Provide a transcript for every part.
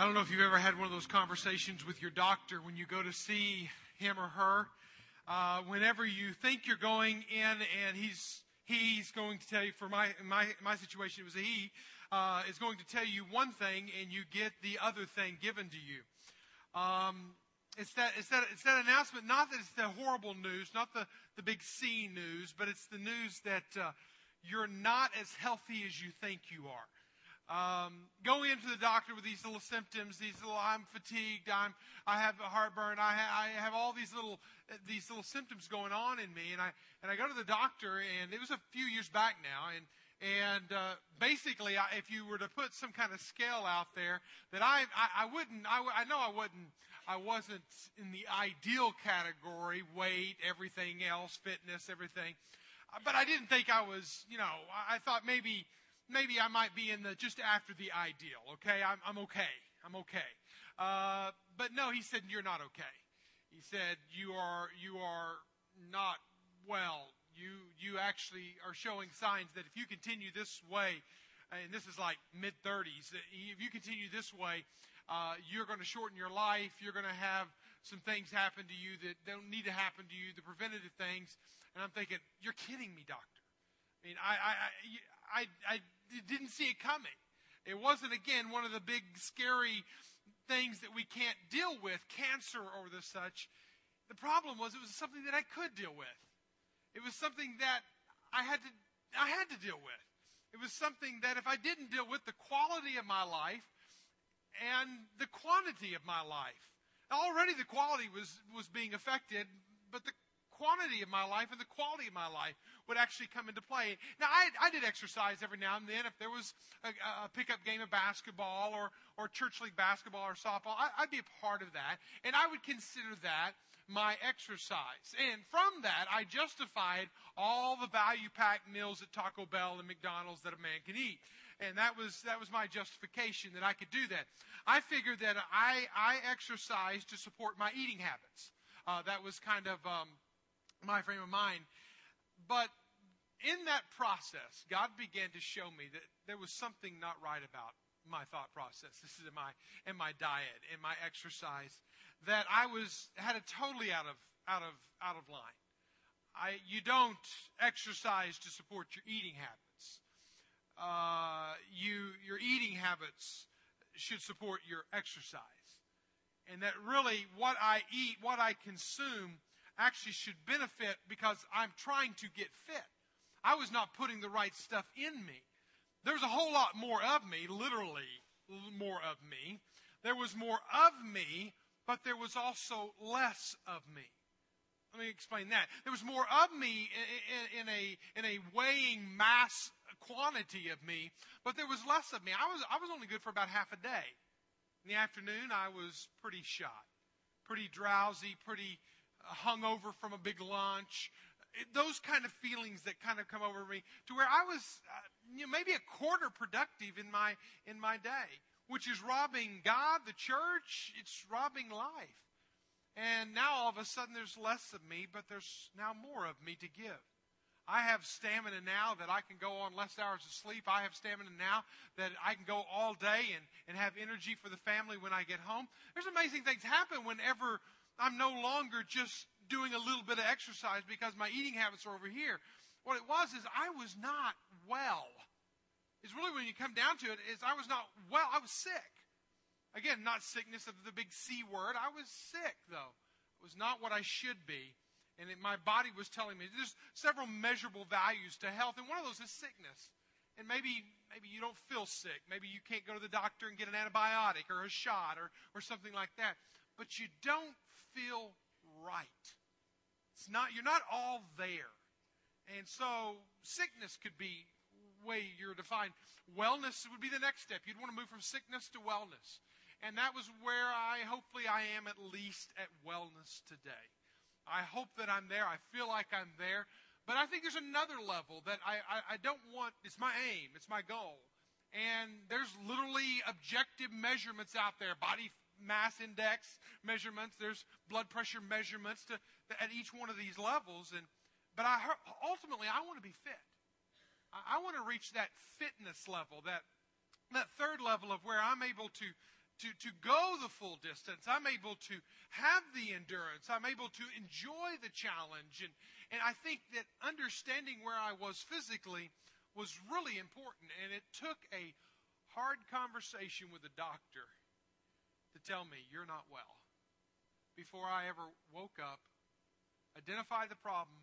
I don't know if you've ever had one of those conversations with your doctor when you go to see him or her. Uh, whenever you think you're going in and he's he's going to tell you, for my my my situation, it was a he uh, is going to tell you one thing and you get the other thing given to you. Um, it's that it's that it's that announcement. Not that it's the horrible news, not the the big C news, but it's the news that uh, you're not as healthy as you think you are. Um, going into the doctor with these little symptoms, these little, I'm fatigued, I'm, I have a heartburn, I, ha- I have all these little, these little symptoms going on in me, and I, and I go to the doctor, and it was a few years back now, and, and uh, basically, I, if you were to put some kind of scale out there, that I, I, I wouldn't, I, I know I wouldn't, I wasn't in the ideal category, weight, everything else, fitness, everything, but I didn't think I was, you know, I thought maybe maybe I might be in the just after the ideal. Okay, I'm, I'm okay. I'm okay. Uh, but no, he said you're not okay. He said you are you are not well. You you actually are showing signs that if you continue this way, and this is like mid 30s, if you continue this way, uh, you're going to shorten your life. You're going to have some things happen to you that don't need to happen to you, the preventative things. And I'm thinking, you're kidding me, doctor. I mean, I, I, I, I didn't see it coming. It wasn't, again, one of the big scary things that we can't deal with, cancer or the such. The problem was it was something that I could deal with. It was something that I had to, I had to deal with. It was something that if I didn't deal with the quality of my life and the quantity of my life, already the quality was, was being affected, but the quantity of my life and the quality of my life would actually come into play. Now, I, I did exercise every now and then. If there was a, a pickup game of basketball or, or church league basketball or softball, I, I'd be a part of that. And I would consider that my exercise. And from that, I justified all the value packed meals at Taco Bell and McDonald's that a man can eat. And that was, that was my justification that I could do that. I figured that I, I exercise to support my eating habits. Uh, that was kind of um, my frame of mind. But in that process, God began to show me that there was something not right about my thought process. This is in my in my diet, in my exercise, that I was had it totally out of out of out of line. I you don't exercise to support your eating habits. Uh, you your eating habits should support your exercise, and that really what I eat, what I consume, actually should benefit because I'm trying to get fit. I was not putting the right stuff in me. There's a whole lot more of me, literally more of me. There was more of me, but there was also less of me. Let me explain that. There was more of me in, in, in, a in a weighing mass quantity of me, but there was less of me. I was I was only good for about half a day. In the afternoon, I was pretty shot, pretty drowsy, pretty hungover from a big lunch. Those kind of feelings that kind of come over me to where I was uh, you know, maybe a quarter productive in my in my day, which is robbing God, the church. It's robbing life. And now all of a sudden there's less of me, but there's now more of me to give. I have stamina now that I can go on less hours of sleep. I have stamina now that I can go all day and, and have energy for the family when I get home. There's amazing things happen whenever I'm no longer just doing a little bit of exercise because my eating habits are over here. What it was is I was not well. It's really when you come down to it, is I was not well. I was sick. Again, not sickness of the big C word. I was sick though. It was not what I should be. And it, my body was telling me there's several measurable values to health, and one of those is sickness. And maybe maybe you don't feel sick. Maybe you can't go to the doctor and get an antibiotic or a shot or, or something like that. But you don't feel right. It's not, you're not all there. And so sickness could be way you're defined. Wellness would be the next step. You'd want to move from sickness to wellness. And that was where I, hopefully, I am at least at wellness today. I hope that I'm there. I feel like I'm there. But I think there's another level that I, I, I don't want, it's my aim, it's my goal. And there's literally objective measurements out there, body mass index measurements. There's blood pressure measurements to, at each one of these levels. And, but I, ultimately, I want to be fit. I, I want to reach that fitness level, that, that third level of where I'm able to, to, to go the full distance. I'm able to have the endurance. I'm able to enjoy the challenge. And, and I think that understanding where I was physically was really important. And it took a hard conversation with a doctor to tell me, you're not well. Before I ever woke up, identified the problem,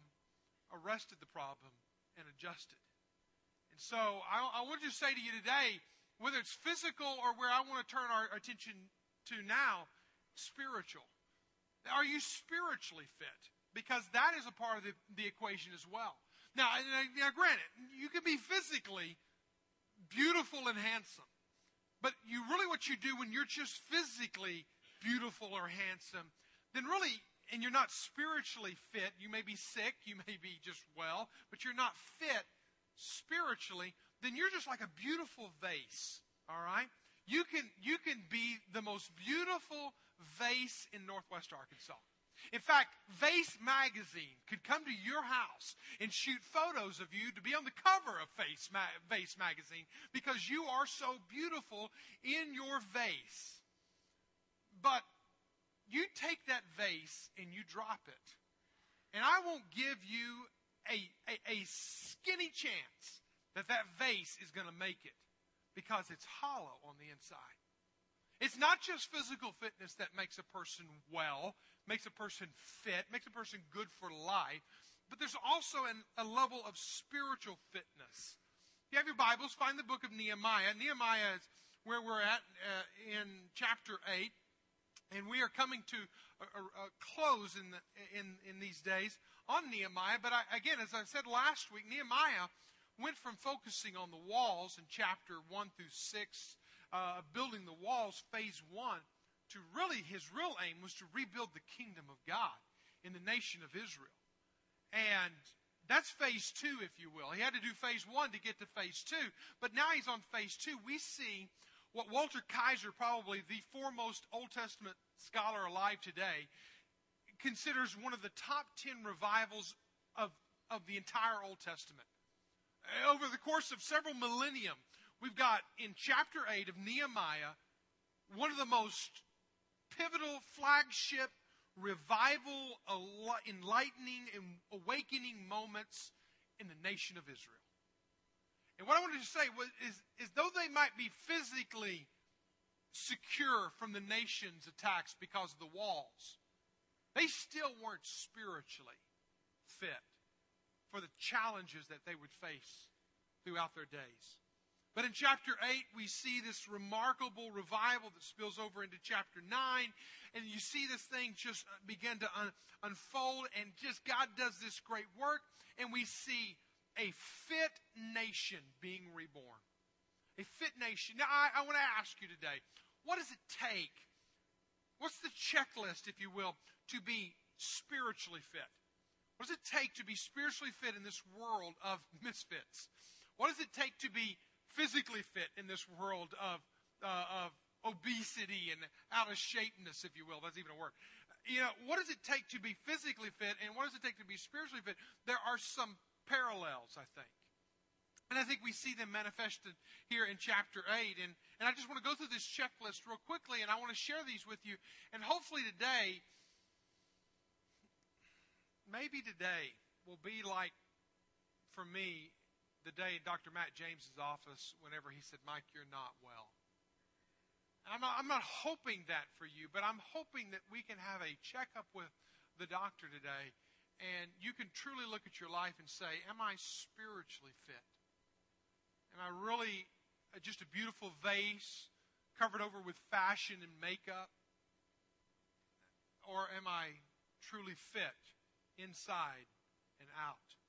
arrested the problem, and adjusted. And so I, I want to just say to you today, whether it's physical or where I want to turn our attention to now, spiritual. Are you spiritually fit? Because that is a part of the, the equation as well. Now, now, granted, you can be physically beautiful and handsome, but you really what you do when you're just physically beautiful or handsome, then really, and you're not spiritually fit, you may be sick, you may be just well, but you're not fit spiritually, then you're just like a beautiful vase. All right? You can, you can be the most beautiful vase in Northwest Arkansas. In fact, Vase Magazine could come to your house and shoot photos of you to be on the cover of Vase, Ma- Vase Magazine because you are so beautiful in your vase. But you take that vase and you drop it. And I won't give you a, a, a skinny chance that that vase is going to make it because it's hollow on the inside. It's not just physical fitness that makes a person well, makes a person fit, makes a person good for life, but there's also an, a level of spiritual fitness. If you have your Bibles, find the book of Nehemiah. Nehemiah is where we're at uh, in chapter 8, and we are coming to a, a, a close in, the, in, in these days on Nehemiah. But I, again, as I said last week, Nehemiah went from focusing on the walls in chapter 1 through 6, uh, building the walls, phase 1, to really his real aim was to rebuild the kingdom of God in the nation of Israel. And that's phase two, if you will. He had to do phase one to get to phase two. But now he's on phase two. We see what Walter Kaiser, probably the foremost Old Testament scholar alive today, considers one of the top 10 revivals of, of the entire Old Testament. Over the course of several millennium, we've got in chapter 8 of Nehemiah one of the most pivotal flagship revival, enlightening, and awakening moments in the nation of Israel. And what I wanted to say was, is, is though they might be physically secure from the nation's attacks because of the walls, they still weren't spiritually fit for the challenges that they would face throughout their days. But in chapter 8, we see this remarkable revival that spills over into chapter 9. And you see this thing just uh, begin to un- unfold. And just God does this great work. And we see a fit nation being reborn. A fit nation. Now, I, I want to ask you today what does it take? What's the checklist, if you will, to be spiritually fit? What does it take to be spiritually fit in this world of misfits? What does it take to be physically fit in this world of, uh, of obesity and out of shapeness, if you will? That's even a word. You know, what does it take to be physically fit and what does it take to be spiritually fit? There are some parallels, I think. And I think we see them manifested here in chapter 8. And, and I just want to go through this checklist real quickly, and I want to share these with you. And hopefully today, maybe today will be like, for me, the day in Dr. Matt James's office whenever he said, Mike, you're not well. I'm not, I'm not hoping that for you, but I'm hoping that we can have a checkup with the doctor today and you can truly look at your life and say, Am I spiritually fit? Am I really just a beautiful vase covered over with fashion and makeup? Or am I truly fit inside and out.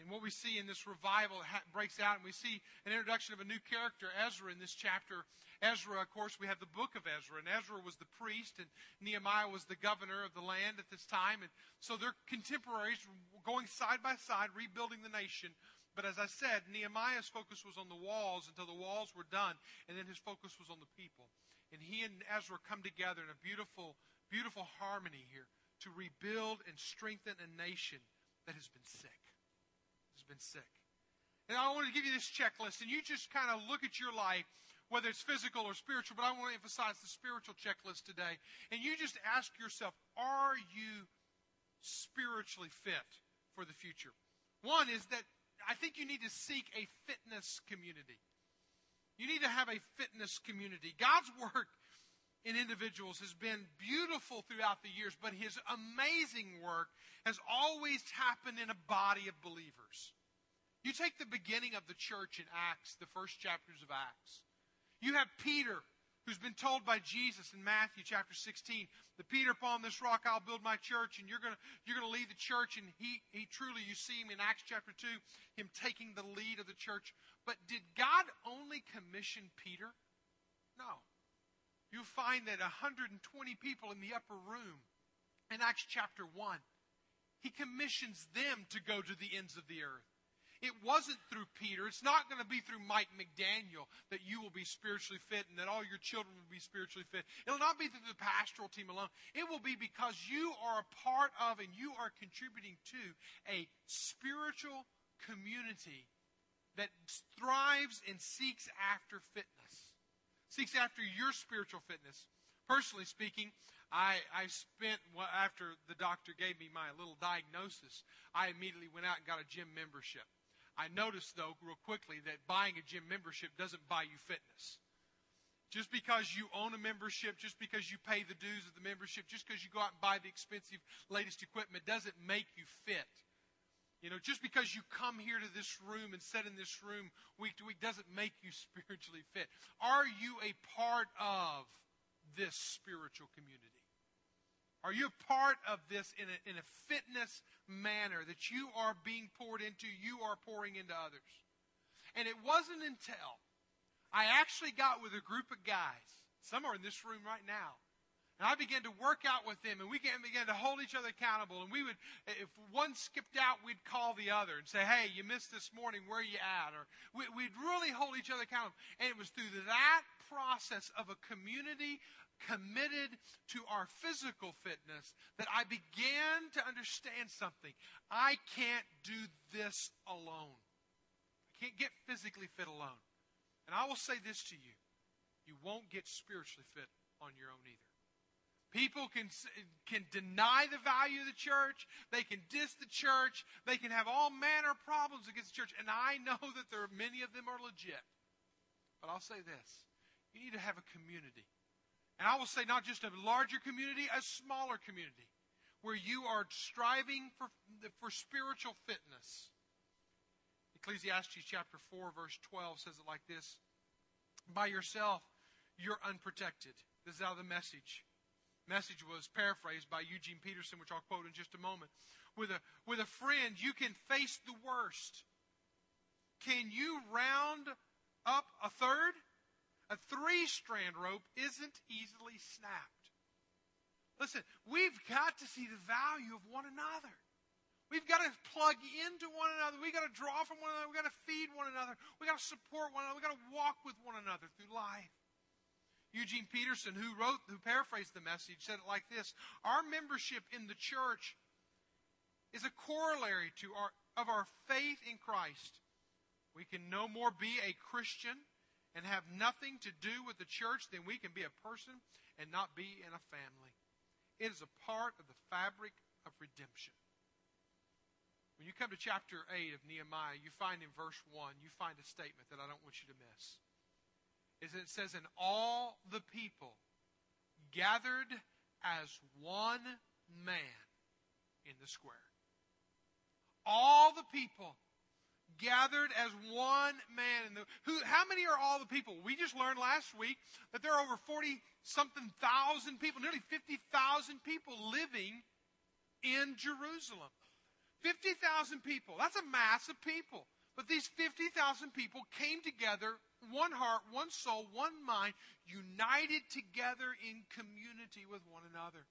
And what we see in this revival breaks out, and we see an introduction of a new character, Ezra, in this chapter. Ezra, of course, we have the book of Ezra, and Ezra was the priest, and Nehemiah was the governor of the land at this time. And so they're contemporaries, going side by side, rebuilding the nation. But as I said, Nehemiah's focus was on the walls until the walls were done, and then his focus was on the people. And he and Ezra come together in a beautiful, beautiful harmony here to rebuild and strengthen a nation that has been sick. Been sick. And I want to give you this checklist, and you just kind of look at your life whether it's physical or spiritual, but I want to emphasize the spiritual checklist today. And you just ask yourself, are you spiritually fit for the future? One is that I think you need to seek a fitness community. You need to have a fitness community. God's work in individuals has been beautiful throughout the years, but his amazing work has always happened in a body of believers. You take the beginning of the church in Acts, the first chapters of Acts. You have Peter, who's been told by Jesus in Matthew chapter 16, that Peter, upon this rock I'll build my church, and you're gonna, you're gonna lead the church. And he, he truly, you see him in Acts chapter 2, him taking the lead of the church. But did God only commission Peter? No. You find that 120 people in the upper room in Acts chapter 1, he commissions them to go to the ends of the earth. It wasn't through Peter. It's not going to be through Mike McDaniel that you will be spiritually fit and that all your children will be spiritually fit. It'll not be through the pastoral team alone. It will be because you are a part of and you are contributing to a spiritual community that thrives and seeks after fitness, seeks after your spiritual fitness. Personally speaking, I, I spent, after the doctor gave me my little diagnosis, I immediately went out and got a gym membership. I noticed, though, real quickly, that buying a gym membership doesn't buy you fitness. Just because you own a membership, just because you pay the dues of the membership, just because you go out and buy the expensive latest equipment doesn't make you fit. You know, just because you come here to this room and sit in this room week to week doesn't make you spiritually fit. Are you a part of this spiritual community? Are you a part of this in a, in a fitness manner that you are being poured into, you are pouring into others? And it wasn't until I actually got with a group of guys, some are in this room right now, and I began to work out with them, and we began to hold each other accountable. And we would, if one skipped out, we'd call the other and say, "Hey, you missed this morning. Where are you at?" Or we, would really hold each other accountable. And it was through that process of a community committed to our physical fitness that I began to understand something. I can't do this alone. I can't get physically fit alone. And I will say this to you you won't get spiritually fit on your own either. People can, can deny the value of the church. They can diss the church. They can have all manner of problems against the church. And I know that there are many of them are legit. But I'll say this. You need to have a community and I will say not just a larger community, a smaller community where you are striving for, for spiritual fitness. Ecclesiastes chapter 4 verse 12 says it like this. By yourself, you're unprotected. This is out of the message. Message was paraphrased by Eugene Peterson, which I'll quote in just a moment. With a, with a friend, you can face the worst. Can you round up a third? A three strand rope isn't easily snapped. Listen, we've got to see the value of one another. We've got to plug into one another. We've got to draw from one another. We've got to feed one another. We've got to support one another. We've got to walk with one another through life. Eugene Peterson, who wrote, who paraphrased the message, said it like this Our membership in the church is a corollary to our, of our faith in Christ. We can no more be a Christian and have nothing to do with the church, then we can be a person and not be in a family. It is a part of the fabric of redemption. When you come to chapter 8 of Nehemiah, you find in verse 1, you find a statement that I don't want you to miss. Is it says, And all the people gathered as one man in the square. All the people gathered as one man. In the, who, how many are all the people? We just learned last week that there are over 40 something thousand people, nearly 50,000 people living in Jerusalem. 50,000 people. That's a mass of people. But these 50,000 people came together, one heart, one soul, one mind, united together in community with one another.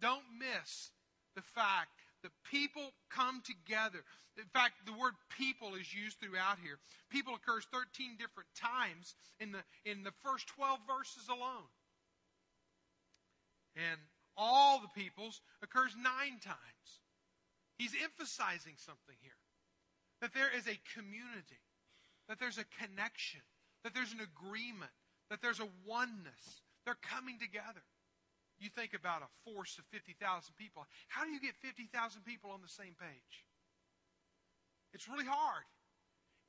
Don't miss the fact that people come together. In fact, the word people is used throughout here. People occurs 13 different times in the, in the first 12 verses alone. And all the peoples occurs nine times. He's emphasizing something here. That there is a community. That there's a connection. that there's an agreement, that there's a oneness. They're coming together. You think about a force of 50,000 people. How do you get 50,000 people on the same page? It's really hard.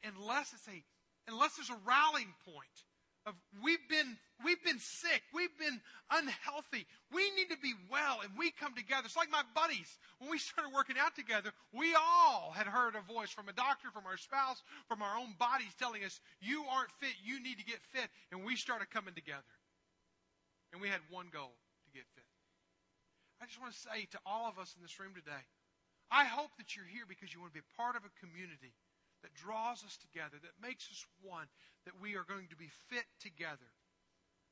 Unless it's a unless there's a rallying point of we've been we've been sick, we've been unhealthy. We need to be well and we come together. It's like my buddies. When we started working out together, we all had heard a voice from a doctor, from our spouse, from our own bodies telling us, you aren't fit, you need to get fit. And we started coming together. And we had one goal to get fit. I just want to say to all of us in this room today, I hope that you're here because you want to be part of a community that draws us together, that makes us one, that we are going to be fit together.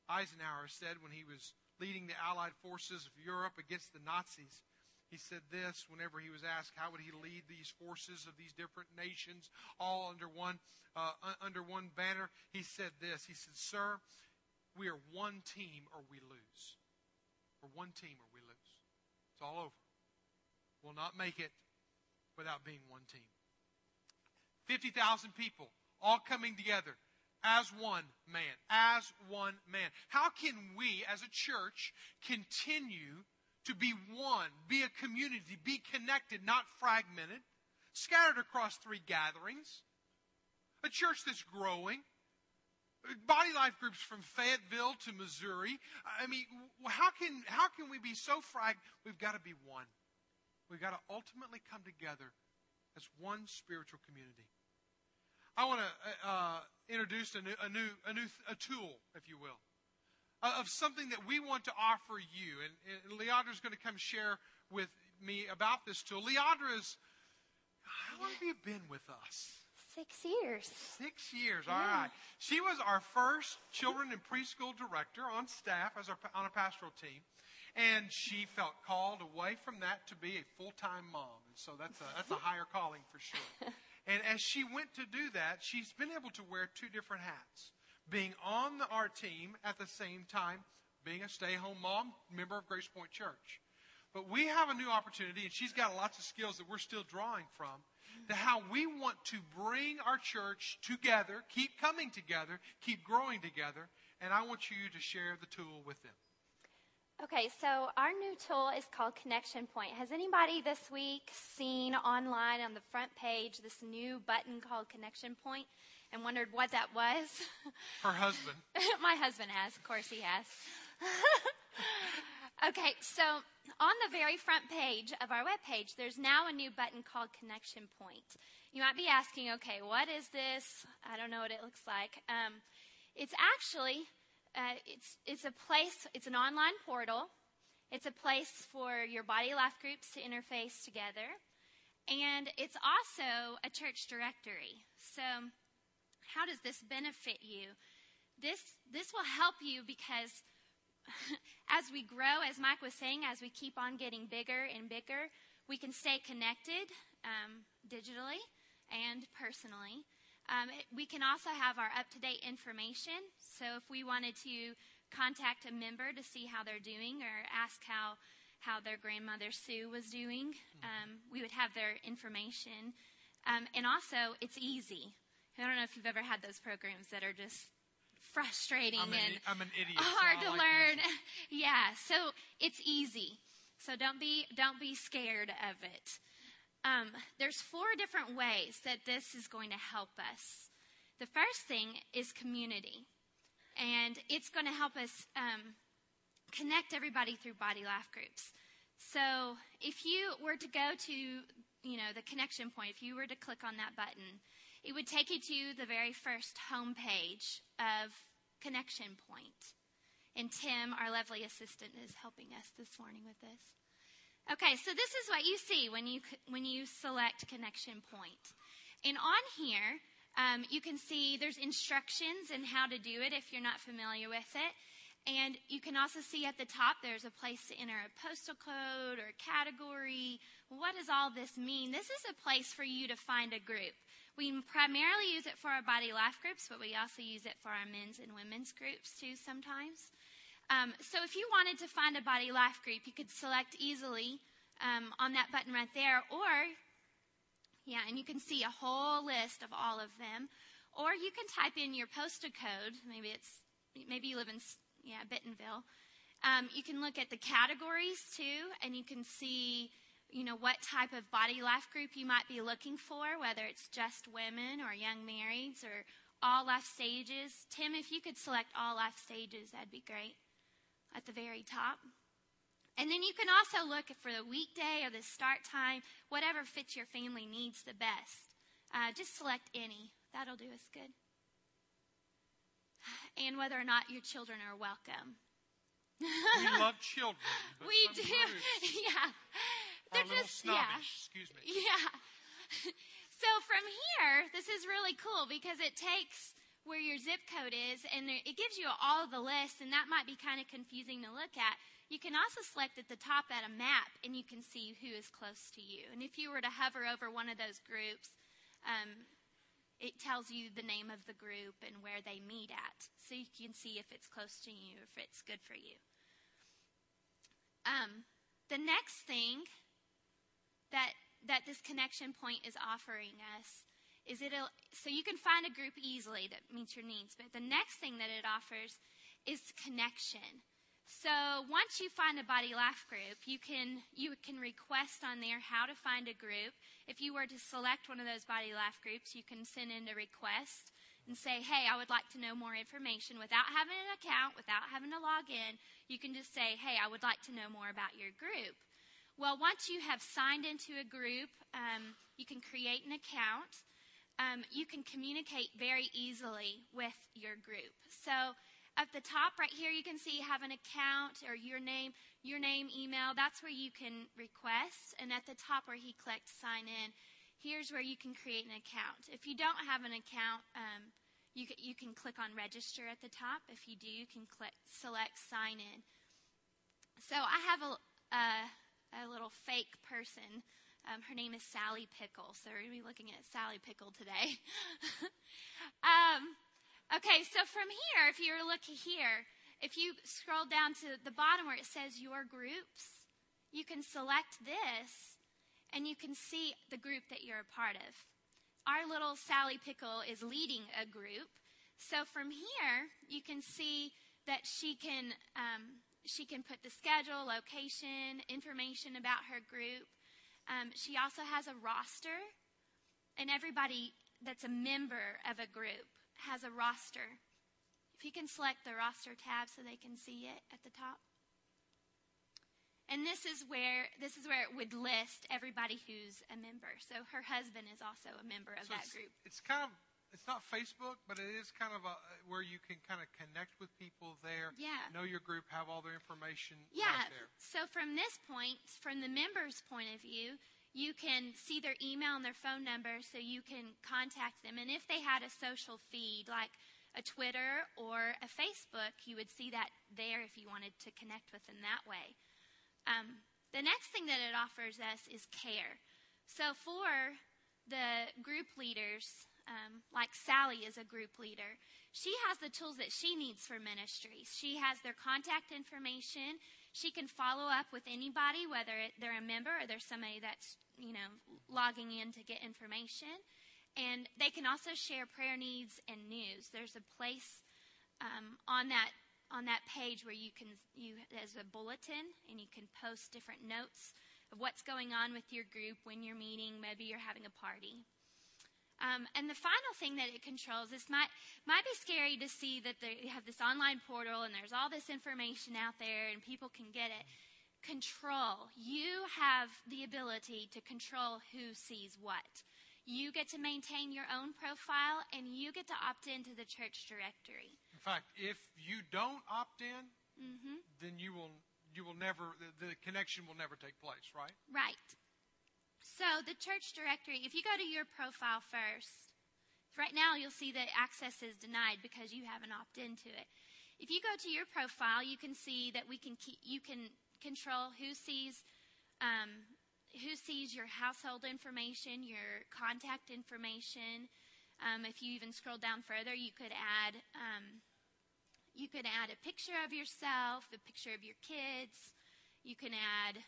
Eisenhower said when he was leading the Allied forces of Europe against the Nazis, he said this whenever he was asked how would he lead these forces of these different nations all under one uh, under one banner. He said this. He said, "Sir, we are one team or we lose. We're one team or we lose. It's all over. We'll not make it without being one team." 50,000 people all coming together as one man, as one man. How can we as a church continue to be one, be a community, be connected, not fragmented, scattered across three gatherings? A church that's growing. Body life groups from Fayetteville to Missouri. I mean, how can, how can we be so frag? We've got to be one. We've got to ultimately come together as one spiritual community. I want to uh, introduce a new, a new, a new, a tool, if you will, uh, of something that we want to offer you. And, and Leandra is going to come share with me about this tool. Leandra is, how long have you been with us? Six years. Six years. All yeah. right. She was our first children and preschool director on staff as our, on a pastoral team. And she felt called away from that to be a full time mom. And so that's a, that's a higher calling for sure. And as she went to do that, she's been able to wear two different hats. Being on the team at the same time, being a stay home mom, member of Grace Point Church. But we have a new opportunity, and she's got lots of skills that we're still drawing from, to how we want to bring our church together, keep coming together, keep growing together, and I want you to share the tool with them. Okay, so our new tool is called Connection Point. Has anybody this week seen online on the front page this new button called Connection Point and wondered what that was? Her husband. My husband has, of course he has. okay, so on the very front page of our webpage, there's now a new button called Connection Point. You might be asking, okay, what is this? I don't know what it looks like. Um, it's actually uh, it's, it's a place, it's an online portal. It's a place for your body life groups to interface together. And it's also a church directory. So, how does this benefit you? This, this will help you because as we grow, as Mike was saying, as we keep on getting bigger and bigger, we can stay connected um, digitally and personally. Um, we can also have our up to date information. So if we wanted to contact a member to see how they're doing or ask how, how their grandmother Sue was doing, mm-hmm. um, we would have their information. Um, and also, it's easy. I don't know if you've ever had those programs that are just frustrating I'm and I'm an idiot, hard so to like learn. yeah, so it's easy. So don't be don't be scared of it. Um, there's four different ways that this is going to help us. The first thing is community, and it's going to help us um, connect everybody through body life groups. So if you were to go to, you know, the connection point, if you were to click on that button, it would take you to the very first home page of Connection Point. And Tim, our lovely assistant, is helping us this morning with this. Okay, so this is what you see when you, when you select connection point. And on here, um, you can see there's instructions and in how to do it if you're not familiar with it. And you can also see at the top there's a place to enter a postal code or category. What does all this mean? This is a place for you to find a group. We primarily use it for our body life groups, but we also use it for our men's and women's groups too sometimes. Um, so if you wanted to find a body life group, you could select easily um, on that button right there, or yeah, and you can see a whole list of all of them. Or you can type in your postal code. Maybe it's, maybe you live in, yeah, Bentonville. Um, you can look at the categories too, and you can see, you know, what type of body life group you might be looking for, whether it's just women or young marrieds or all life stages. Tim, if you could select all life stages, that'd be great at the very top. And then you can also look for the weekday or the start time, whatever fits your family needs the best. Uh, just select any. That'll do us good. And whether or not your children are welcome. we love children. we do. Yeah. They're just snobbish. Yeah. Excuse me. Yeah. so from here, this is really cool because it takes where your zip code is and it gives you all the lists and that might be kind of confusing to look at. You can also select at the top at a map and you can see who is close to you. And if you were to hover over one of those groups, um, it tells you the name of the group and where they meet at. So you can see if it's close to you, if it's good for you. Um, the next thing that, that this connection point is offering us is it so you can find a group easily that meets your needs. But the next thing that it offers is connection. So once you find a body life group, you can you can request on there how to find a group. If you were to select one of those body life groups, you can send in a request and say, "Hey, I would like to know more information." Without having an account, without having to log in, you can just say, "Hey, I would like to know more about your group." Well, once you have signed into a group, um, you can create an account. Um, you can communicate very easily with your group. So at the top right here, you can see you have an account or your name, your name, email. That's where you can request. And at the top where he clicked sign in, here's where you can create an account. If you don't have an account, um, you, can, you can click on register at the top. If you do, you can click select sign in. So I have a, a little fake person. Um, her name is Sally Pickle. So we're going to be looking at Sally Pickle today. um, Okay, so from here, if you look here, if you scroll down to the bottom where it says your groups, you can select this and you can see the group that you're a part of. Our little Sally Pickle is leading a group. So from here, you can see that she can, um, she can put the schedule, location, information about her group. Um, she also has a roster, and everybody that's a member of a group has a roster. If you can select the roster tab so they can see it at the top. And this is where this is where it would list everybody who's a member. So her husband is also a member of so that it's, group. It's kind of it's not Facebook, but it is kind of a, where you can kind of connect with people there. Yeah. Know your group, have all their information. Yeah. Right there. So from this point, from the members' point of view, you can see their email and their phone number so you can contact them. And if they had a social feed like a Twitter or a Facebook, you would see that there if you wanted to connect with them that way. Um, the next thing that it offers us is care. So for the group leaders, um, like Sally is a group leader, she has the tools that she needs for ministry. She has their contact information. She can follow up with anybody, whether they're a member or there's somebody that's you know, logging in to get information. And they can also share prayer needs and news. There's a place um, on that on that page where you can you there's a bulletin and you can post different notes of what's going on with your group when you're meeting. Maybe you're having a party. Um, and the final thing that it controls, this might might be scary to see that they have this online portal and there's all this information out there and people can get it control. You have the ability to control who sees what. You get to maintain your own profile and you get to opt into the church directory. In fact, if you don't opt in, mm-hmm. then you will you will never the, the connection will never take place, right? Right. So the church directory, if you go to your profile first, right now you'll see that access is denied because you haven't opted into it. If you go to your profile, you can see that we can keep, you can control who sees um, who sees your household information, your contact information. Um, if you even scroll down further, you could add um, you could add a picture of yourself, a picture of your kids. You can add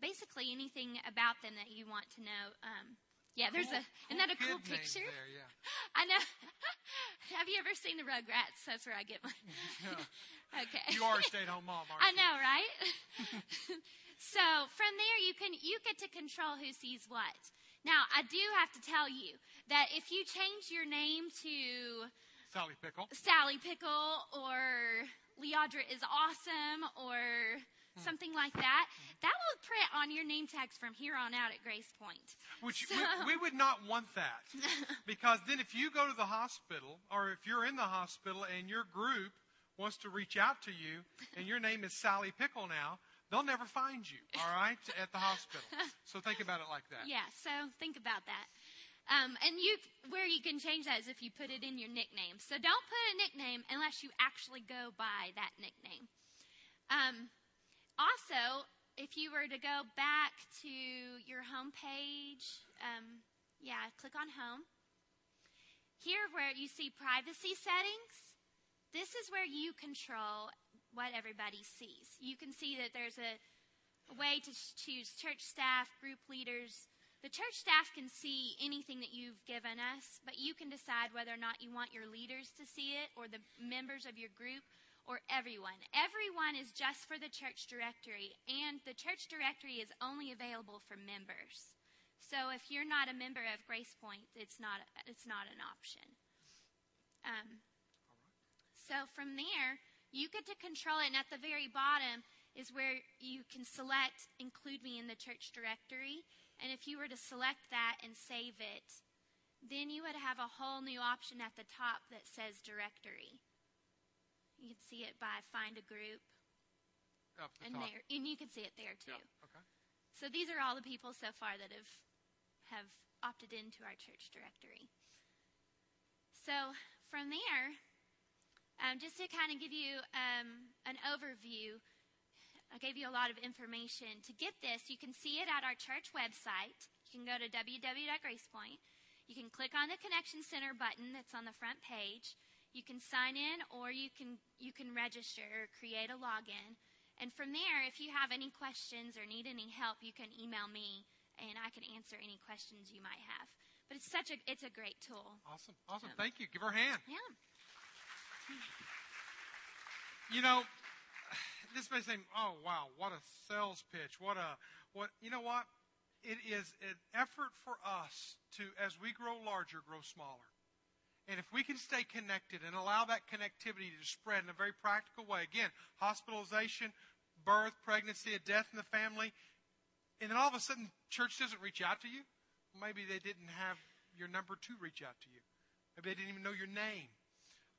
basically anything about them that you want to know um, Yeah, there's Cool- a isn't that a cool cool kid names picture? There, yeah. I know. Have you ever seen the Rugrats? That's where I get my. okay. You are a stay-at-home mom, aren't I know, right? so from there, you can you get to control who sees what. Now, I do have to tell you that if you change your name to Sally Pickle. Sally Pickle or Leandra is awesome or something like that, that will print on your name tags from here on out at Grace Point. Which So- we, we would not want that. because then if you go to the hospital or if you're in the hospital and your group wants to reach out to you and your name is Sally Pickle now, they'll never find you, all right, at the hospital. So think about it like that. Yeah, so think about that. Um, and you, where you can change that is if you put it in your nickname. So don't put a nickname unless you actually go by that nickname. Um, also, if you were to go back to your home page, um, yeah, click on home. Here, where you see privacy settings, this is where you control what everybody sees. You can see that there's a, a way to choose church staff, group leaders. The church staff can see anything that you've given us, but you can decide whether or not you want your leaders to see it or the members of your group or everyone. Everyone is just for the church directory, and the church directory is only available for members. So if you're not a member of Grace Point, it's not it's not an option. Um, so from there, you get to control it, and at the very bottom is where you can select include me in the church directory. And if you were to select that and save it, then you would have a whole new option at the top that says directory. You can see it by find a group, Up the and top. there, and you can see it there too. Yeah, okay. So these are all the people so far that have have opted into our church directory. So from there, um, just to kind of give you um, an overview, I gave you a lot of information. To get this, you can see it at our church website. You can go to www.gracepoint. You can click on the Connection Center button that's on the front page. You can sign in or you can you can register or create a login. And from there, if you have any questions or need any help, you can email me and I can answer any questions you might have. But it's such a it's a great tool. Awesome. Awesome. Um, Thank you. Give her a hand. Yeah. You know, this may seem, oh wow, what a sales pitch. What a what you know what? It is an effort for us to, as we grow larger, grow smaller. And if we can stay connected and allow that connectivity to spread in a very practical way, again, hospitalization, birth, pregnancy, a death in the family, and then all of a sudden church doesn't reach out to you, maybe they didn't have your number to reach out to you. Maybe they didn't even know your name.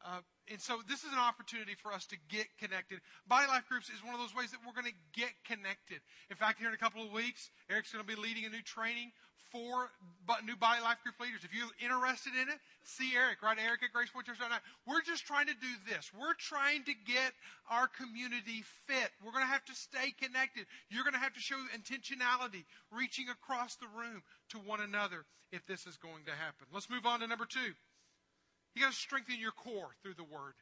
Uh, and so this is an opportunity for us to get connected. Body Life Groups is one of those ways that we're going to get connected. In fact, here in a couple of weeks, Eric's going to be leading a new training for new Body Life Group leaders. If you're interested in it, see Eric, right? Eric at GracePointChurch.net. We're just trying to do this. We're trying to get our community fit. We're going to have to stay connected. You're going to have to show intentionality, reaching across the room to one another if this is going to happen. Let's move on to number two. You got to strengthen your core through the Word.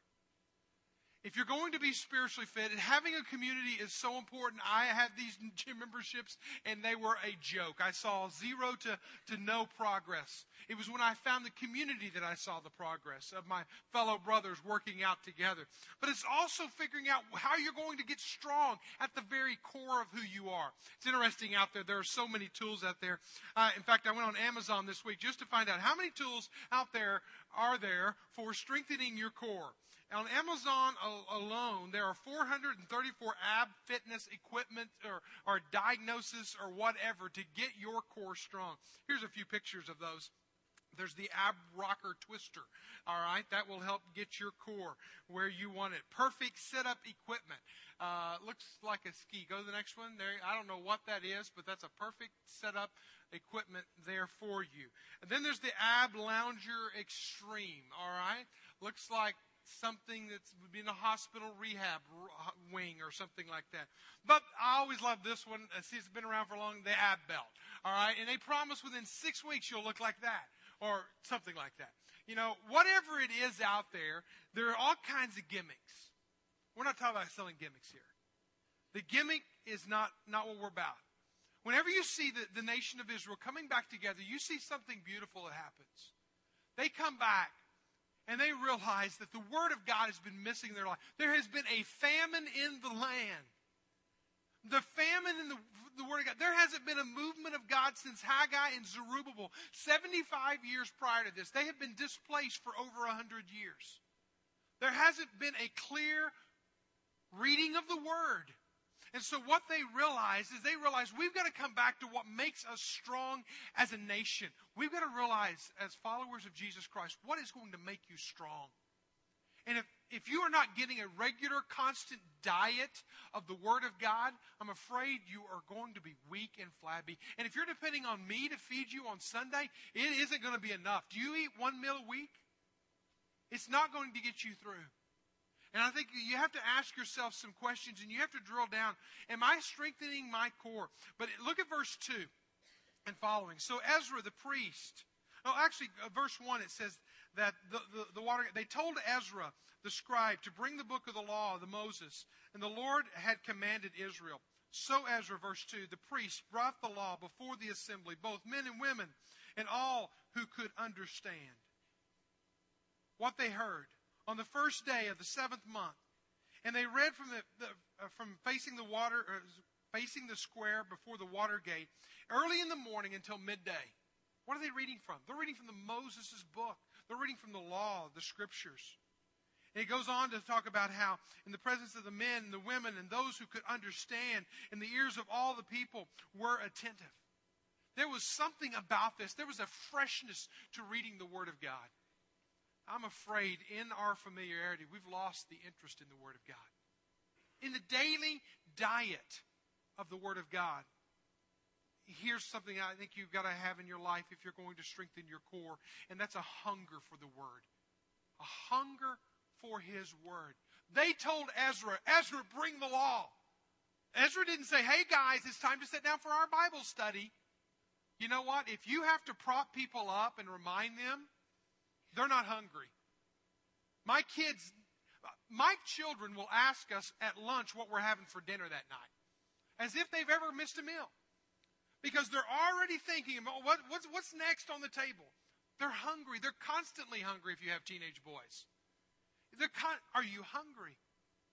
If you're going to be spiritually fit, and having a community is so important. I had these gym memberships, and they were a joke. I saw zero to, to no progress. It was when I found the community that I saw the progress of my fellow brothers working out together. But it's also figuring out how you're going to get strong at the very core of who you are. It's interesting out there. There are so many tools out there. Uh, in fact, I went on Amazon this week just to find out how many tools out there are there for strengthening your core. On Amazon alone, there are 434 ab fitness equipment or, or diagnosis or whatever to get your core strong. Here's a few pictures of those. There's the ab rocker twister. All right, that will help get your core where you want it. Perfect setup equipment. Uh, looks like a ski. Go to the next one. There, I don't know what that is, but that's a perfect setup equipment there for you. And then there's the ab lounger extreme. All right, looks like something that's would be in a hospital rehab wing or something like that. But I always love this one. I see it's been around for long. The ab belt. All right, and they promise within six weeks you'll look like that or something like that. You know, whatever it is out there, there are all kinds of gimmicks. We're not talking about selling gimmicks here. The gimmick is not, not what we're about. Whenever you see the, the nation of Israel coming back together, you see something beautiful that happens. They come back and they realize that the Word of God has been missing in their life. There has been a famine in the land. The famine in the, the Word of God. There hasn't been a movement of God since Haggai and Zerubbabel. 75 years prior to this. They have been displaced for over 100 years. There hasn't been a clear reading of the Word. And so what they realize is they realize we've got to come back to what makes us strong as a nation. We've got to realize as followers of Jesus Christ what is going to make you strong. And if, if you are not getting a regular, constant diet of the Word of God, I'm afraid you are going to be weak and flabby. And if you're depending on me to feed you on Sunday, it isn't going to be enough. Do you eat one meal a week? It's not going to get you through. And I think you have to ask yourself some questions and you have to drill down. Am I strengthening my core? But look at verse 2 and following. So Ezra the priest, oh, actually, uh, verse 1, it says that the, the, the, water, they told Ezra the scribe to bring the book of the law the Moses, and the Lord had commanded Israel. So Ezra, verse 2, the priest brought the law before the assembly, both men and women, and all who could understand what they heard on the first day of the seventh month. And they read from the, the uh, from facing the water, uh, facing the square before the water gate, early in the morning until midday. What are they reading from? They're reading from the Moses' book. They're reading from the law, the scriptures. And he goes on to talk about how, in the presence of the men and the women and those who could understand, and the ears of all the people were attentive. There was something about this. There was a freshness to reading the Word of God. I'm afraid in our familiarity, we've lost the interest in the Word of God. In the daily diet of the Word of God, here's something I think you've got to have in your life if you're going to strengthen your core, and that's a hunger for the Word. A hunger for His Word. They told Ezra, Ezra, bring the law. Ezra didn't say, hey guys, it's time to sit down for our Bible study. You know what? If you have to prop people up and remind them they're not hungry. My kids, my children will ask us at lunch what we're having for dinner that night, as if they've ever missed a meal. Because they're already thinking about what, what's, what's next on the table. They're hungry. They're constantly hungry if you have teenage boys. Con- are you hungry?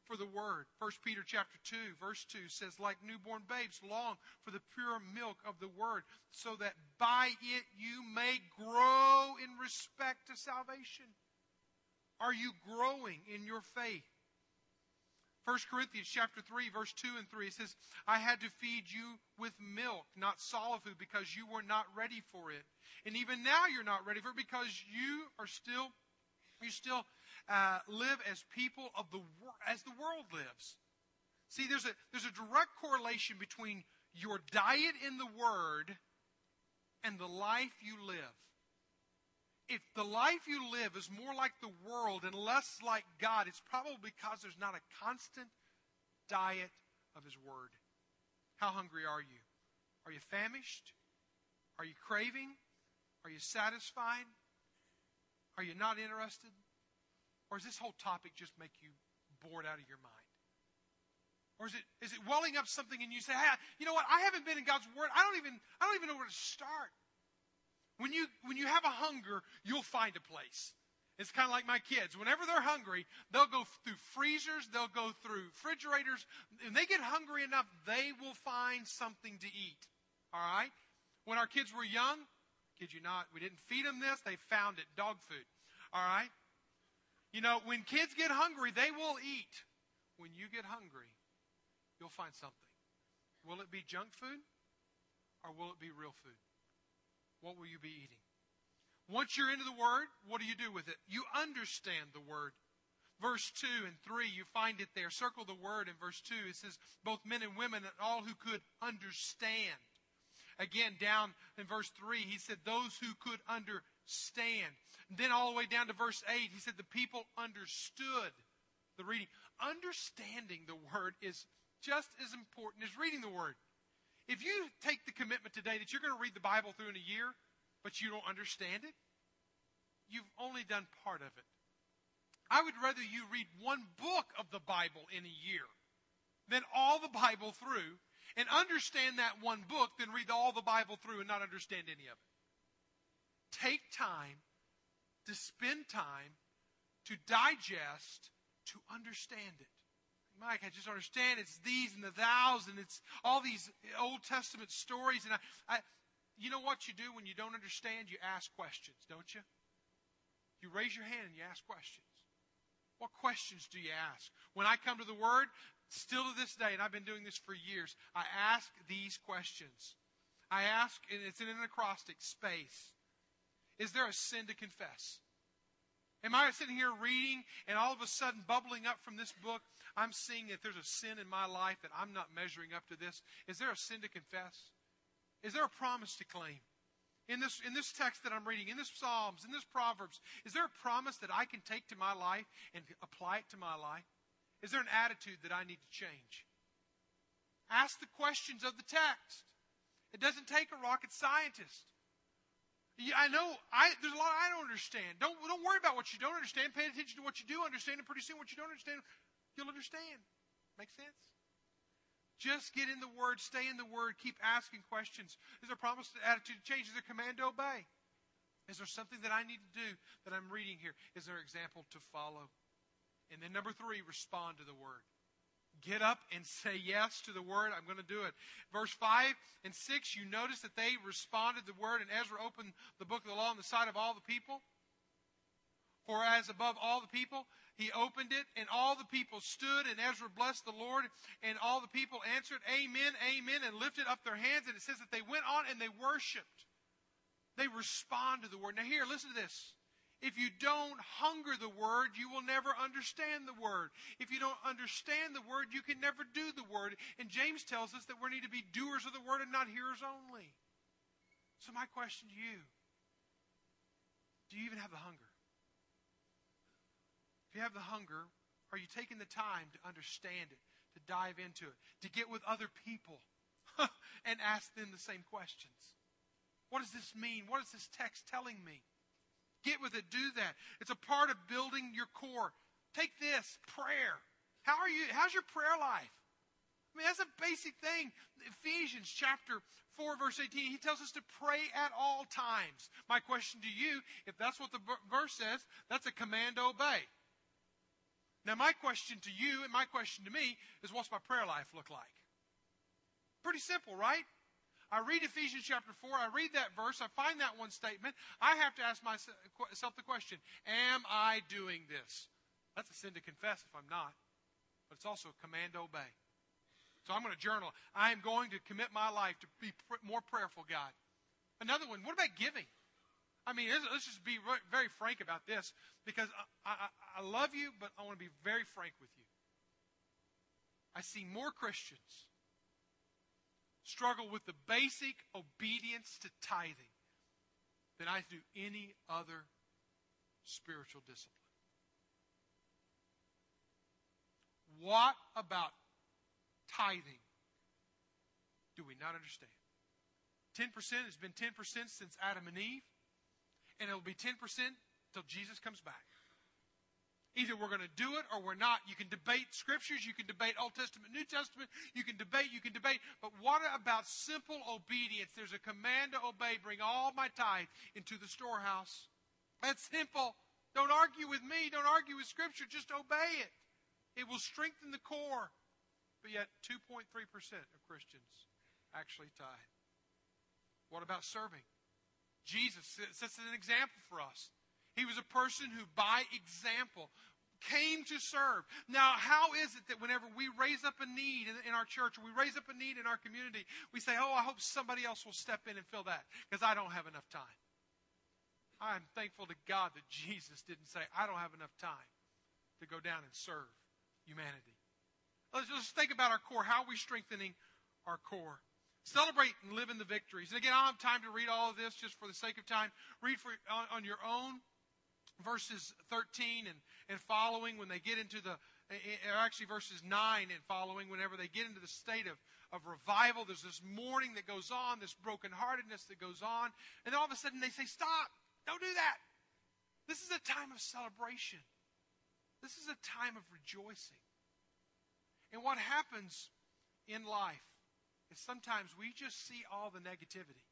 For the word. 1 Peter chapter 2 verse 2 says, like newborn babes, long for the pure milk of the word, so that by it you may grow in respect to salvation. Are you growing in your faith? 1 Corinthians chapter 3 verse 2 and 3 says, I had to feed you with milk, not solid food, because you were not ready for it. And even now you're not ready for it because you are still, you still uh, live as people of the as the world lives. See, there's a there's a direct correlation between your diet in the Word and the life you live. If the life you live is more like the world and less like God, it's probably because there's not a constant diet of His Word. How hungry are you? Are you famished? Are you craving? Are you satisfied? Are you not interested? Or does this whole topic just make you bored out of your mind? Or is it, is it welling up something and you say, hey, you know what? I haven't been in God's Word. I don't even, I don't even know where to start. When you, when you have a hunger, you'll find a place. It's kind of like my kids. Whenever they're hungry, they'll go through freezers, they'll go through refrigerators. When they get hungry enough, they will find something to eat. All right? When our kids were young, kid you not, we didn't feed them this, they found it, dog food. All right? You know, when kids get hungry, they will eat. When you get hungry, you'll find something. Will it be junk food or will it be real food? What will you be eating? Once you're into the Word, what do you do with it? You understand the Word. Verse 2 and 3, you find it there. Circle the Word in verse 2. It says, both men and women and all who could understand. Again, down in verse 3, he said, those who could understand. And then all the way down to verse 8, he said the people understood the reading. Understanding the word is just as important as reading the word. If you take the commitment today that you're going to read the Bible through in a year, but you don't understand it, you've only done part of it. I would rather you read one book of the Bible in a year than all the Bible through and understand that one book than read all the Bible through and not understand any of it. Take time to spend time to digest, to understand it. Mike, I just understand it's these and the thous, and it's all these Old Testament stories. And I, I, you know what you do when you don't understand? You ask questions, don't you? You raise your hand and you ask questions. What questions do you ask? When I come to the Word, still to this day, and I've been doing this for years, I ask these questions. I ask, and it's in an acrostic space Is there a sin to confess? Am I sitting here reading and all of a sudden bubbling up from this book, I'm seeing that there's a sin in my life that I'm not measuring up to this? Is there a sin to confess? Is there a promise to claim? In this, in this text that I'm reading, in this Psalms, in this Proverbs, is there a promise that I can take to my life and apply it to my life? Is there an attitude that I need to change? Ask the questions of the text. It doesn't take a rocket scientist. I know I, there's a lot I don't understand. Don't, don't worry about what you don't understand. Pay attention to what you do understand, and pretty soon what you don't understand, you'll understand. Make sense? Just get in the Word, stay in the Word, keep asking questions. Is there a promise to attitude to change? Is there a command to obey? Is there something that I need to do that I'm reading here? Is there an example to follow? And then number three, respond to the Word. Get up and say yes to the word. I'm going to do it. Verse 5 and 6, you notice that they responded the word, and Ezra opened the book of the law on the side of all the people. For as above all the people, he opened it, and all the people stood, and Ezra blessed the Lord, and all the people answered, Amen, Amen, and lifted up their hands. And it says that they went on and they worshiped. They respond to the word. Now, here, listen to this. If you don't hunger the word, you will never understand the word. If you don't understand the word, you can never do the word. And James tells us that we need to be doers of the word and not hearers only. So, my question to you do you even have the hunger? If you have the hunger, are you taking the time to understand it, to dive into it, to get with other people and ask them the same questions? What does this mean? What is this text telling me? Get with it, do that. It's a part of building your core. Take this, prayer. How are you? How's your prayer life? I mean, that's a basic thing. Ephesians chapter 4, verse 18, he tells us to pray at all times. My question to you, if that's what the verse says, that's a command to obey. Now, my question to you and my question to me is what's my prayer life look like? Pretty simple, right? I read Ephesians chapter 4, I read that verse, I find that one statement. I have to ask myself the question Am I doing this? That's a sin to confess if I'm not, but it's also a command to obey. So I'm going to journal. I am going to commit my life to be more prayerful, God. Another one, what about giving? I mean, let's just be very frank about this because I, I, I love you, but I want to be very frank with you. I see more Christians struggle with the basic obedience to tithing than I do any other spiritual discipline. What about tithing do we not understand? 10% has been 10% since Adam and Eve and it'll be 10% till Jesus comes back. Either we're going to do it or we're not. You can debate scriptures, you can debate Old Testament, New Testament, you can debate, you can debate. But what about simple obedience? There's a command to obey. Bring all my tithe into the storehouse. That's simple. Don't argue with me. Don't argue with scripture. Just obey it. It will strengthen the core. But yet, 2.3% of Christians actually tithe. What about serving? Jesus sets an example for us. He was a person who, by example, came to serve. Now, how is it that whenever we raise up a need in, in, our church or we raise up a need in our community, we say, Oh, I hope somebody else will step in and fill that because I don't have enough time? I'm thankful to God that Jesus didn't say, I don't have enough time to go down and serve humanity. Let's just think about our core. How are we strengthening our core? Celebrate and live in the victories. And again, I don't have time to read all of this just for the sake of time. Read for, on, on your own verses 13 and, and following when they get into the, eh, eh, or actually verses 9 and following, whenever they get into the state of, of revival, there's this mourning that goes on, this brokenheartedness that goes on. And all of a sudden they say, Stop! Don't do that! This is a time of celebration. This is a time of rejoicing. And what happens in life is sometimes we just see all the negativity.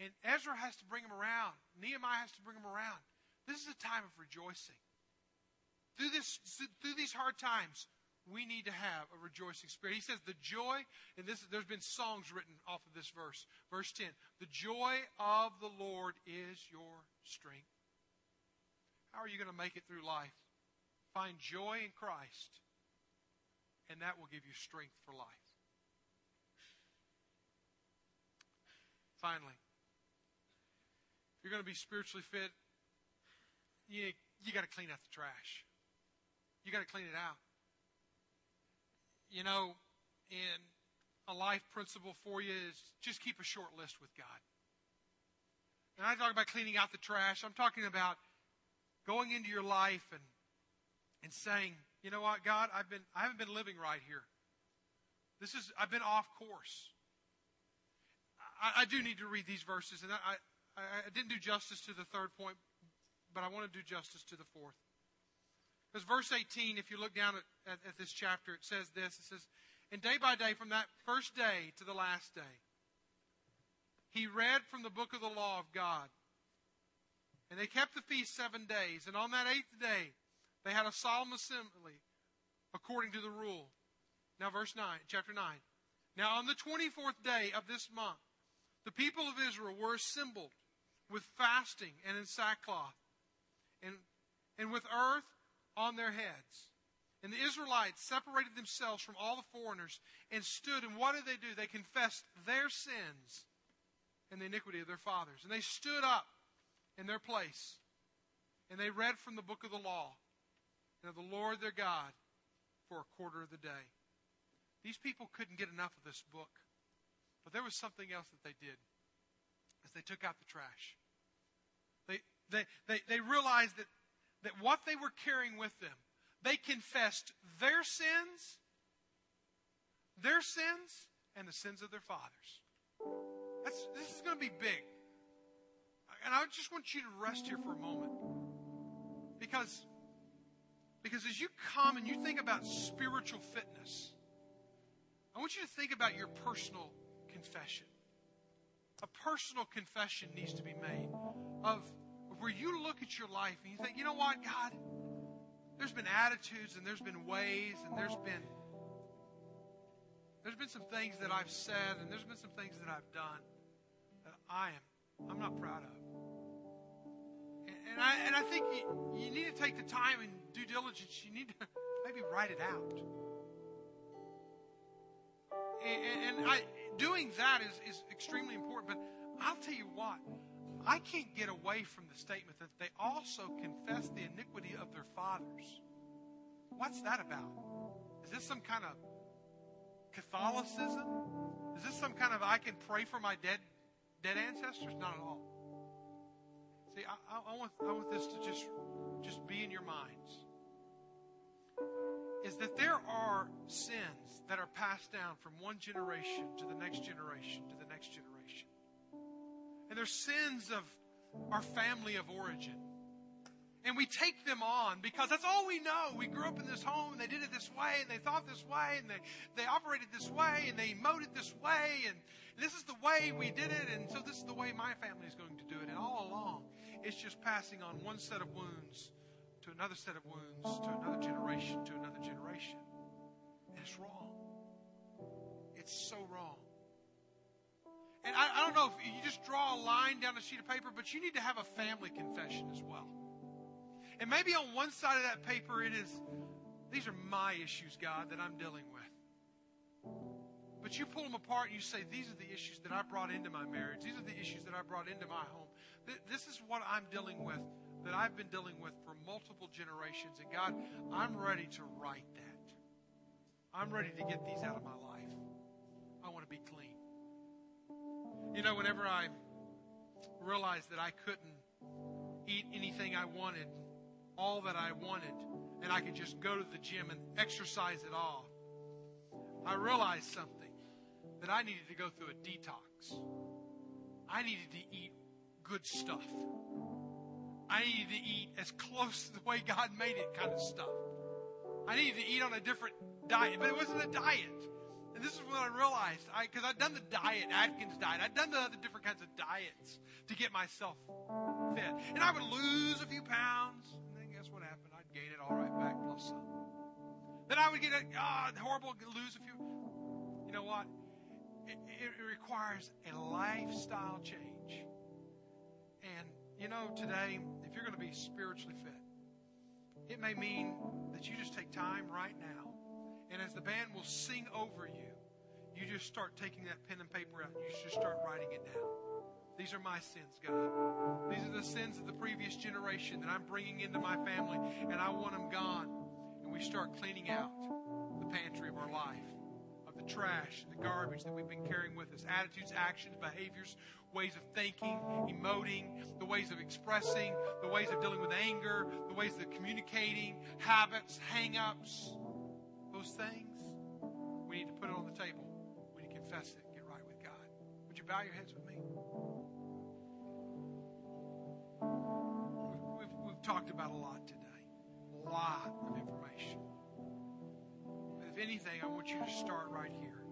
And Ezra has to bring them around. Nehemiah has to bring them around. This is a time of rejoicing. Through, this, through these hard times, we need to have a rejoicing spirit. He says, the joy, and this, there's been songs written off of this verse. Verse 10 The joy of the Lord is your strength. How are you going to make it through life? Find joy in Christ, and that will give you strength for life. Finally, if you're going to be spiritually fit, you, you got to clean out the trash. You got to clean it out. You know, and a life principle for you is just keep a short list with God. And I talk about cleaning out the trash. I'm talking about going into your life and, and saying, you know what, God, I've been, I haven't been living right here. This is, I've been off course. I, I do need to read these verses, and I, I, I didn't do justice to the third point, but I want to do justice to the fourth. Because verse 18, if you look down at, at, at this chapter, it says this. It says, And day by day, from that first day to the last day, he read from the book of the law of God and they kept the feast seven days. And on that eighth day, they had a solemn assembly according to the rule. Now, verse 9, chapter 9. Now, on the 24th day of this month, the people of Israel were assembled with fasting and in sackcloth and, and with earth on their heads. And the Israelites separated themselves from all the foreigners and stood, and what did they do? They confessed their sins and the iniquity of their fathers. And they stood up in their place. And they read from the book of the law and of the Lord their God for a quarter of the day. These people couldn't get enough of this book. But there was something else that they did as they took out the trash. They, they, they, realized that, that what they were carrying with them, they confessed their sins, their sins, and the sins of their fathers. That's, this is going to be big. And I just want you to rest here for a moment. Because, because as you come and you think about spiritual fitness, I want you to think about your personal confession. A personal confession needs to be made of where you look at your life and you think, you know what, God, there's been attitudes and there's been ways and there's been there's been some things that I've said and there's been some things that I've done that I am I'm not proud of. And I, and I think you, you need to take the time and due diligence. You need to maybe write it out. And, and I, doing that is, is extremely important. But I'll tell you what, I can't get away from the statement that they also confess the iniquity of their fathers. What's that about? Is this some kind of Catholicism? Is this some kind of I can pray for my dead dead ancestors? Not at all. See, I, I, want, I want this to just, just be in your minds. Is that there are sins that are passed down from one generation to the next generation to the next generation. And there's sins of our family of origin. And we take them on because that's all we know. We grew up in this home and they did it this way and they thought this way and they, they operated this way and they emoted this way and this is the way we did it and so this is the way my family is going to do it. And all along, it's just passing on one set of wounds to another set of wounds to another generation to another generation. And it's wrong. It's so wrong. And I, I don't know if you just draw a line down a sheet of paper, but you need to have a family confession as well. And maybe on one side of that paper, it is, these are my issues, God, that I'm dealing with. But you pull them apart and you say, these are the issues that I brought into my marriage. These are the issues that I brought into my home. This is what I'm dealing with, that I've been dealing with for multiple generations. And God, I'm ready to write that. I'm ready to get these out of my life. I want to be clean. You know, whenever I realized that I couldn't eat anything I wanted, all that I wanted, and I could just go to the gym and exercise it off, I realized something that I needed to go through a detox. I needed to eat good stuff. I needed to eat as close to the way God made it kind of stuff. I needed to eat on a different diet, but it wasn't a diet. And this is when I realized because I'd done the diet, Atkins diet, I'd done the other different kinds of diets to get myself fit. And I would lose a few pounds, and then guess what happened? I'd gain it all right back plus some. Then I would get a oh, horrible, lose a few. You know what? It, it requires a lifestyle change. And, you know, today, if you're going to be spiritually fit, it may mean that you just take time right now and as the band will sing over you, you just start taking that pen and paper out and you just start writing it down. These are my sins, God. These are the sins of the previous generation that I'm bringing into my family, and I want them gone. And we start cleaning out the pantry of our life, of the trash, and the garbage that we've been carrying with us attitudes, actions, behaviors, ways of thinking, emoting, the ways of expressing, the ways of dealing with anger, the ways of communicating, habits, hang ups those things, we need to put it on the table. We need to confess it get right with God. Would you bow your heads with me? We've, we've, we've talked about a lot today, a lot of information. But if anything, I want you to start right here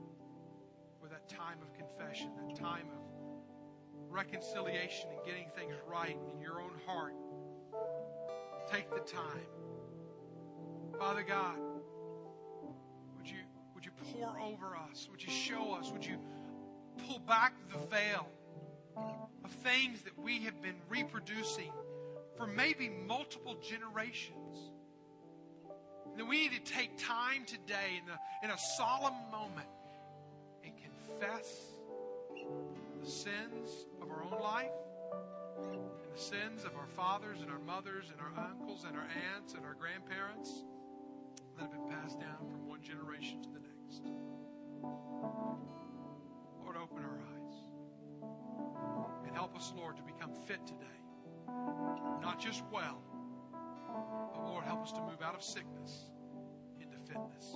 with that time of confession, that time of reconciliation and getting things right in your own heart. Take the time. Father God, pour over us? Would you show us? Would you pull back the veil of things that we have been reproducing for maybe multiple generations? And then we need to take time today in in a solemn moment and confess the sins of our own life and the sins of our fathers and our mothers and our uncles and our aunts and our grandparents that have been passed down from one generation to the next. Lord, open our eyes and help us, Lord, to become fit today. Not just well, but Lord, help us to move out of sickness into fitness.